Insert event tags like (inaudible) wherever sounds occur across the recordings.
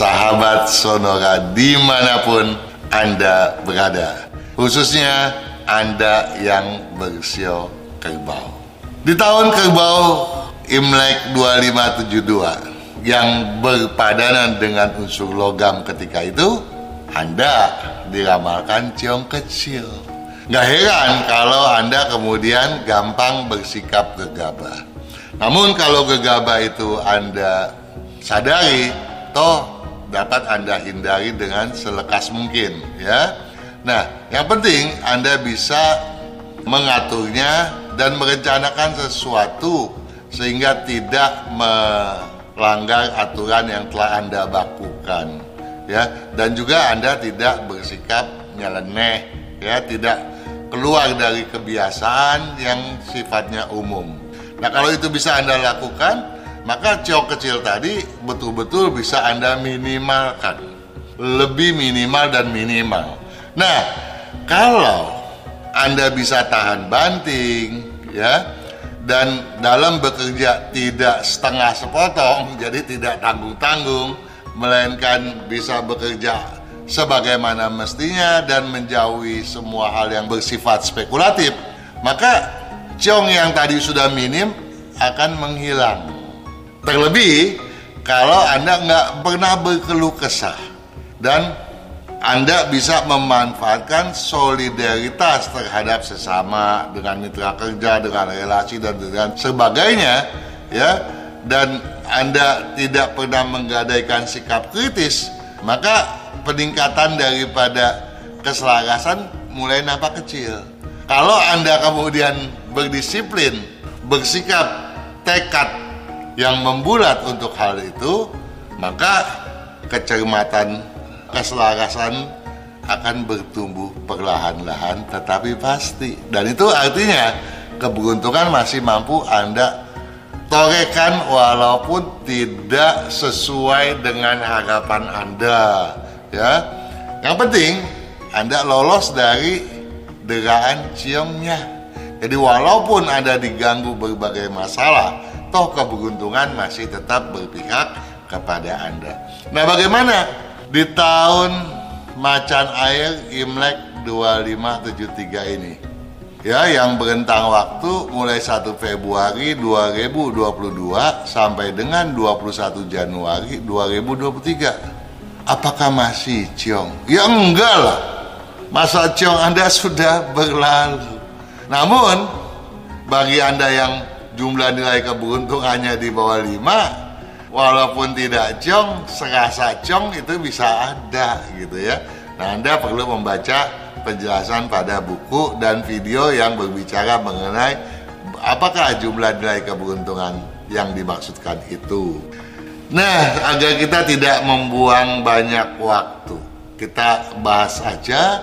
sahabat Sonora di mana pun Anda berada. Khususnya Anda yang bersio kerbau. Di tahun kerbau Imlek 2572 yang berpadanan dengan unsur logam ketika itu, Anda diramalkan ciong kecil. Gak heran kalau Anda kemudian gampang bersikap gegabah. Namun kalau gegabah itu Anda sadari, toh dapat Anda hindari dengan selekas mungkin ya. Nah, yang penting Anda bisa mengaturnya dan merencanakan sesuatu sehingga tidak melanggar aturan yang telah Anda bakukan ya dan juga Anda tidak bersikap nyeleneh ya tidak keluar dari kebiasaan yang sifatnya umum. Nah, kalau itu bisa Anda lakukan, maka cok kecil tadi betul-betul bisa Anda minimalkan. Lebih minimal dan minimal. Nah, kalau Anda bisa tahan banting, ya, dan dalam bekerja tidak setengah sepotong, (laughs) jadi tidak tanggung-tanggung, melainkan bisa bekerja sebagaimana mestinya dan menjauhi semua hal yang bersifat spekulatif, maka ciong yang tadi sudah minim akan menghilang. Terlebih kalau Anda nggak pernah berkeluh kesah dan anda bisa memanfaatkan solidaritas terhadap sesama dengan mitra kerja, dengan relasi dan dengan sebagainya, ya. Dan Anda tidak pernah menggadaikan sikap kritis, maka peningkatan daripada keselarasan mulai nampak kecil. Kalau Anda kemudian berdisiplin, bersikap tekad yang membulat untuk hal itu, maka kecermatan, keselarasan akan bertumbuh perlahan-lahan tetapi pasti. Dan itu artinya keberuntungan masih mampu Anda torekan walaupun tidak sesuai dengan harapan Anda ya yang penting anda lolos dari deraan ciongnya jadi walaupun anda diganggu berbagai masalah toh keberuntungan masih tetap berpihak kepada anda nah bagaimana di tahun macan air Imlek 2573 ini ya yang berentang waktu mulai 1 Februari 2022 sampai dengan 21 Januari 2023 apakah masih ciong? Ya enggak lah. Masa ciong Anda sudah berlalu. Namun, bagi Anda yang jumlah nilai keberuntungannya di bawah 5, walaupun tidak ciong, serasa ciong itu bisa ada gitu ya. Nah, Anda perlu membaca penjelasan pada buku dan video yang berbicara mengenai apakah jumlah nilai keberuntungan yang dimaksudkan itu. Nah, agar kita tidak membuang banyak waktu, kita bahas aja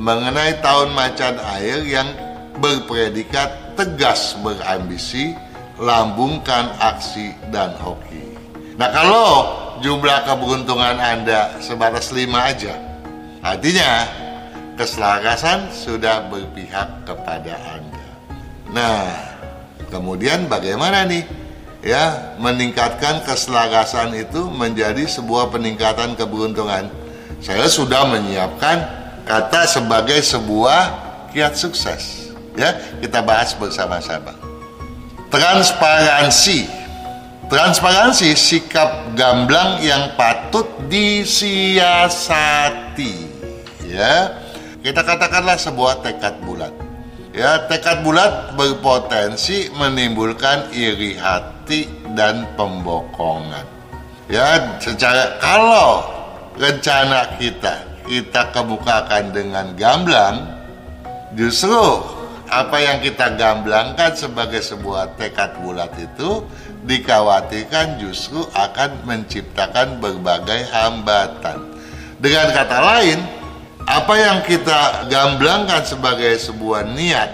mengenai tahun macan air yang berpredikat tegas berambisi, lambungkan aksi dan hoki. Nah, kalau jumlah keberuntungan Anda sebatas lima aja, artinya keselarasan sudah berpihak kepada Anda. Nah, kemudian bagaimana nih? ya meningkatkan keselarasan itu menjadi sebuah peningkatan keberuntungan. Saya sudah menyiapkan kata sebagai sebuah kiat sukses. Ya, kita bahas bersama-sama. Transparansi. Transparansi sikap gamblang yang patut disiasati. Ya. Kita katakanlah sebuah tekad bulat Ya, tekad bulat berpotensi menimbulkan iri hati dan pembokongan. Ya, secara kalau rencana kita kita kemukakan dengan gamblang, justru apa yang kita gamblangkan sebagai sebuah tekad bulat itu dikhawatirkan justru akan menciptakan berbagai hambatan. Dengan kata lain, apa yang kita gamblangkan sebagai sebuah niat,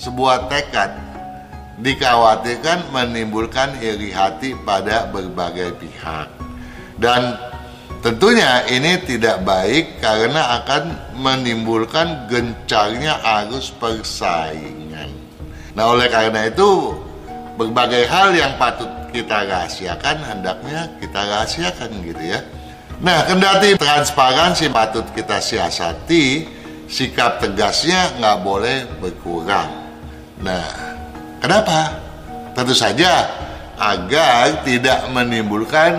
sebuah tekad, dikhawatirkan menimbulkan iri hati pada berbagai pihak. Dan tentunya ini tidak baik karena akan menimbulkan gencarnya arus persaingan. Nah, oleh karena itu, berbagai hal yang patut kita rahasiakan hendaknya kita rahasiakan gitu ya. Nah, kendati transparansi patut kita siasati, sikap tegasnya nggak boleh berkurang. Nah, kenapa? Tentu saja agar tidak menimbulkan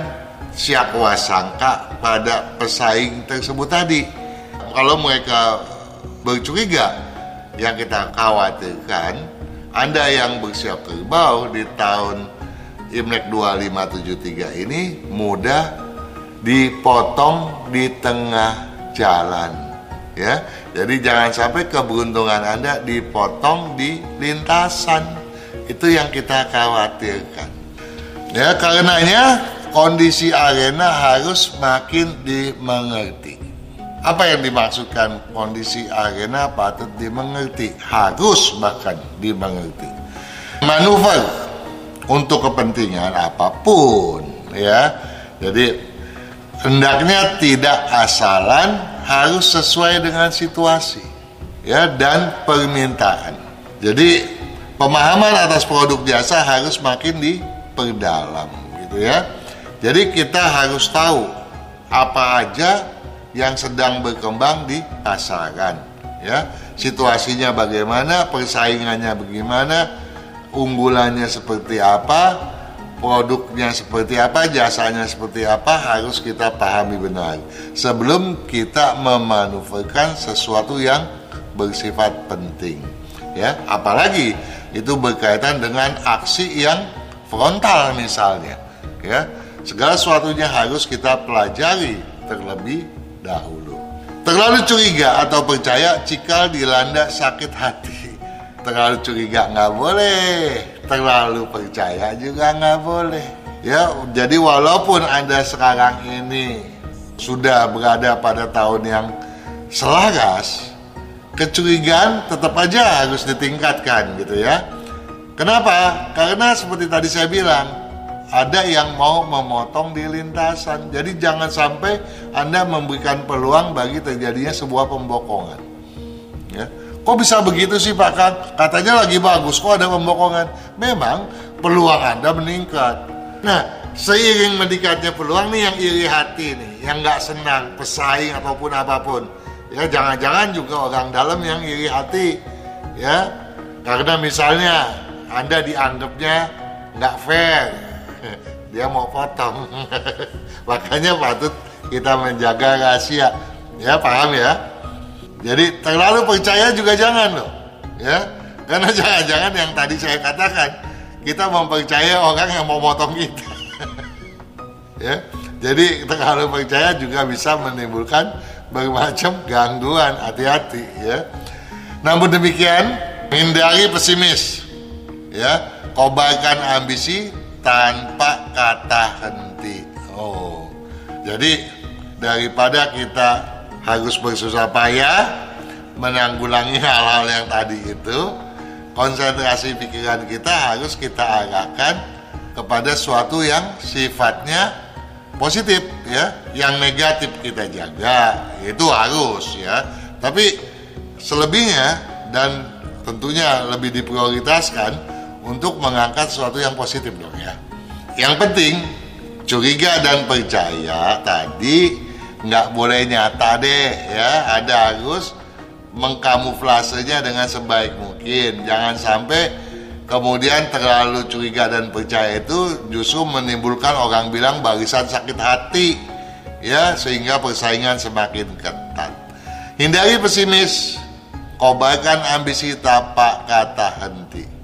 siakwa sangka pada pesaing tersebut tadi. Kalau mereka bercuriga, yang kita khawatirkan, Anda yang bersiap kerbau di tahun Imlek 2573 ini mudah dipotong di tengah jalan ya. Jadi jangan sampai keberuntungan anda dipotong di lintasan. Itu yang kita khawatirkan. Ya karenanya kondisi arena harus makin dimengerti apa yang dimaksudkan kondisi arena patut dimengerti harus bahkan dimengerti manuver untuk kepentingan apa pun ya. Jadi hendaknya tidak asalan harus sesuai dengan situasi ya dan permintaan. Jadi pemahaman atas produk jasa harus makin diperdalam gitu ya. Jadi kita harus tahu apa aja yang sedang berkembang di pasaran ya. Situasinya bagaimana, persaingannya bagaimana, unggulannya seperti apa, produknya seperti apa, jasanya seperti apa harus kita pahami benar sebelum kita memanuverkan sesuatu yang bersifat penting. Ya, apalagi itu berkaitan dengan aksi yang frontal misalnya. Ya, segala sesuatunya harus kita pelajari terlebih dahulu. Terlalu curiga atau percaya cikal dilanda sakit hati. Terlalu curiga nggak boleh. Terlalu percaya juga nggak boleh. Ya jadi walaupun anda sekarang ini sudah berada pada tahun yang selaras kecurigaan tetap aja harus ditingkatkan gitu ya. Kenapa? Karena seperti tadi saya bilang ada yang mau memotong di lintasan jadi jangan sampai anda memberikan peluang bagi terjadinya sebuah pembokongan ya Kok bisa begitu sih Pak Kang? Katanya lagi bagus, kok ada pembokongan? Memang peluang Anda meningkat. Nah, seiring meningkatnya peluang nih yang iri hati nih, yang nggak senang, pesaing ataupun apa pun. Ya jangan-jangan juga orang dalam yang iri hati, ya. Karena misalnya Anda dianggapnya nggak fair, (laughs) dia mau potong. (laughs) Makanya patut kita menjaga rahasia. Ya paham ya? Jadi terlalu percaya juga jangan loh, ya. Karena (laughs) jangan-jangan yang tadi saya katakan kita mempercayai orang yang mau motong kita, ya. Jadi terlalu percaya juga bisa menimbulkan bermacam gangguan. Hati-hati, ya. Namun demikian, hindari pesimis, ya. Kobarkan ambisi tanpa kata henti. Oh, jadi daripada kita harus bersusah payah menanggulangi hal-hal yang tadi itu konsentrasi pikiran kita harus kita arahkan kepada suatu yang sifatnya positif ya yang negatif kita jaga itu harus ya tapi selebihnya dan tentunya lebih diprioritaskan untuk mengangkat sesuatu yang positif dong ya. Yang penting curiga dan percaya tadi nggak boleh nyata deh ya. Ada harus mengkamuflasenya dengan sebaik mungkin. Jangan sampai kemudian terlalu curiga dan percaya itu justru menimbulkan orang bilang barisan sakit hati ya sehingga persaingan semakin ketat. Hindari pesimis. Kobarkan ambisi tapak kata henti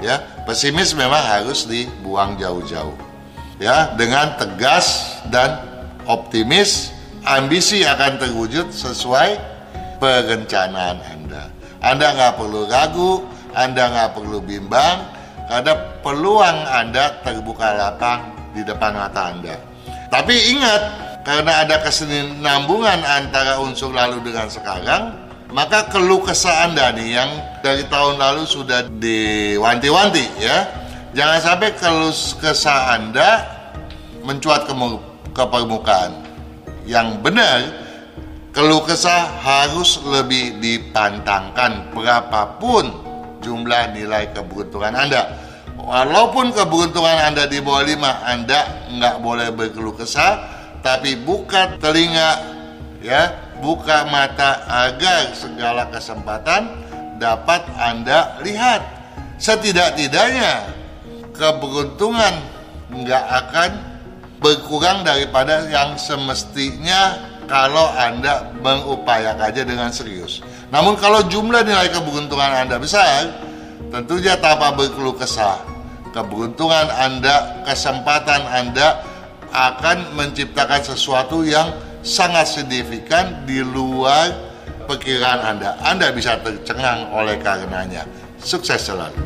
ya pesimis memang harus dibuang jauh-jauh ya dengan tegas dan optimis ambisi akan terwujud sesuai perencanaan Anda. Anda nggak perlu ragu, Anda nggak perlu bimbang, karena peluang Anda terbuka lapang di depan mata Anda. Tapi ingat, karena ada kesinambungan antara unsur lalu dengan sekarang, maka keluh kesah Anda nih yang dari tahun lalu sudah diwanti-wanti ya. Jangan sampai keluh kesah Anda mencuat ke, ke permukaan yang benar, keluh kesah harus lebih dipantangkan berapapun jumlah nilai keberuntungan Anda. Walaupun keberuntungan Anda di bawah 5, Anda nggak boleh berkeluh kesah, tapi buka telinga ya, buka mata agar segala kesempatan dapat Anda lihat. Setidak-tidaknya keberuntungan nggak akan berkurang daripada yang semestinya kalau Anda mengupayakannya dengan serius. Namun kalau jumlah nilai keberuntungan Anda besar, tentunya tanpa berkeluh kesah, keberuntungan Anda, kesempatan Anda akan menciptakan sesuatu yang sangat signifikan di luar perkiraan Anda. Anda bisa tercengang oleh karenanya. Sukses selalu.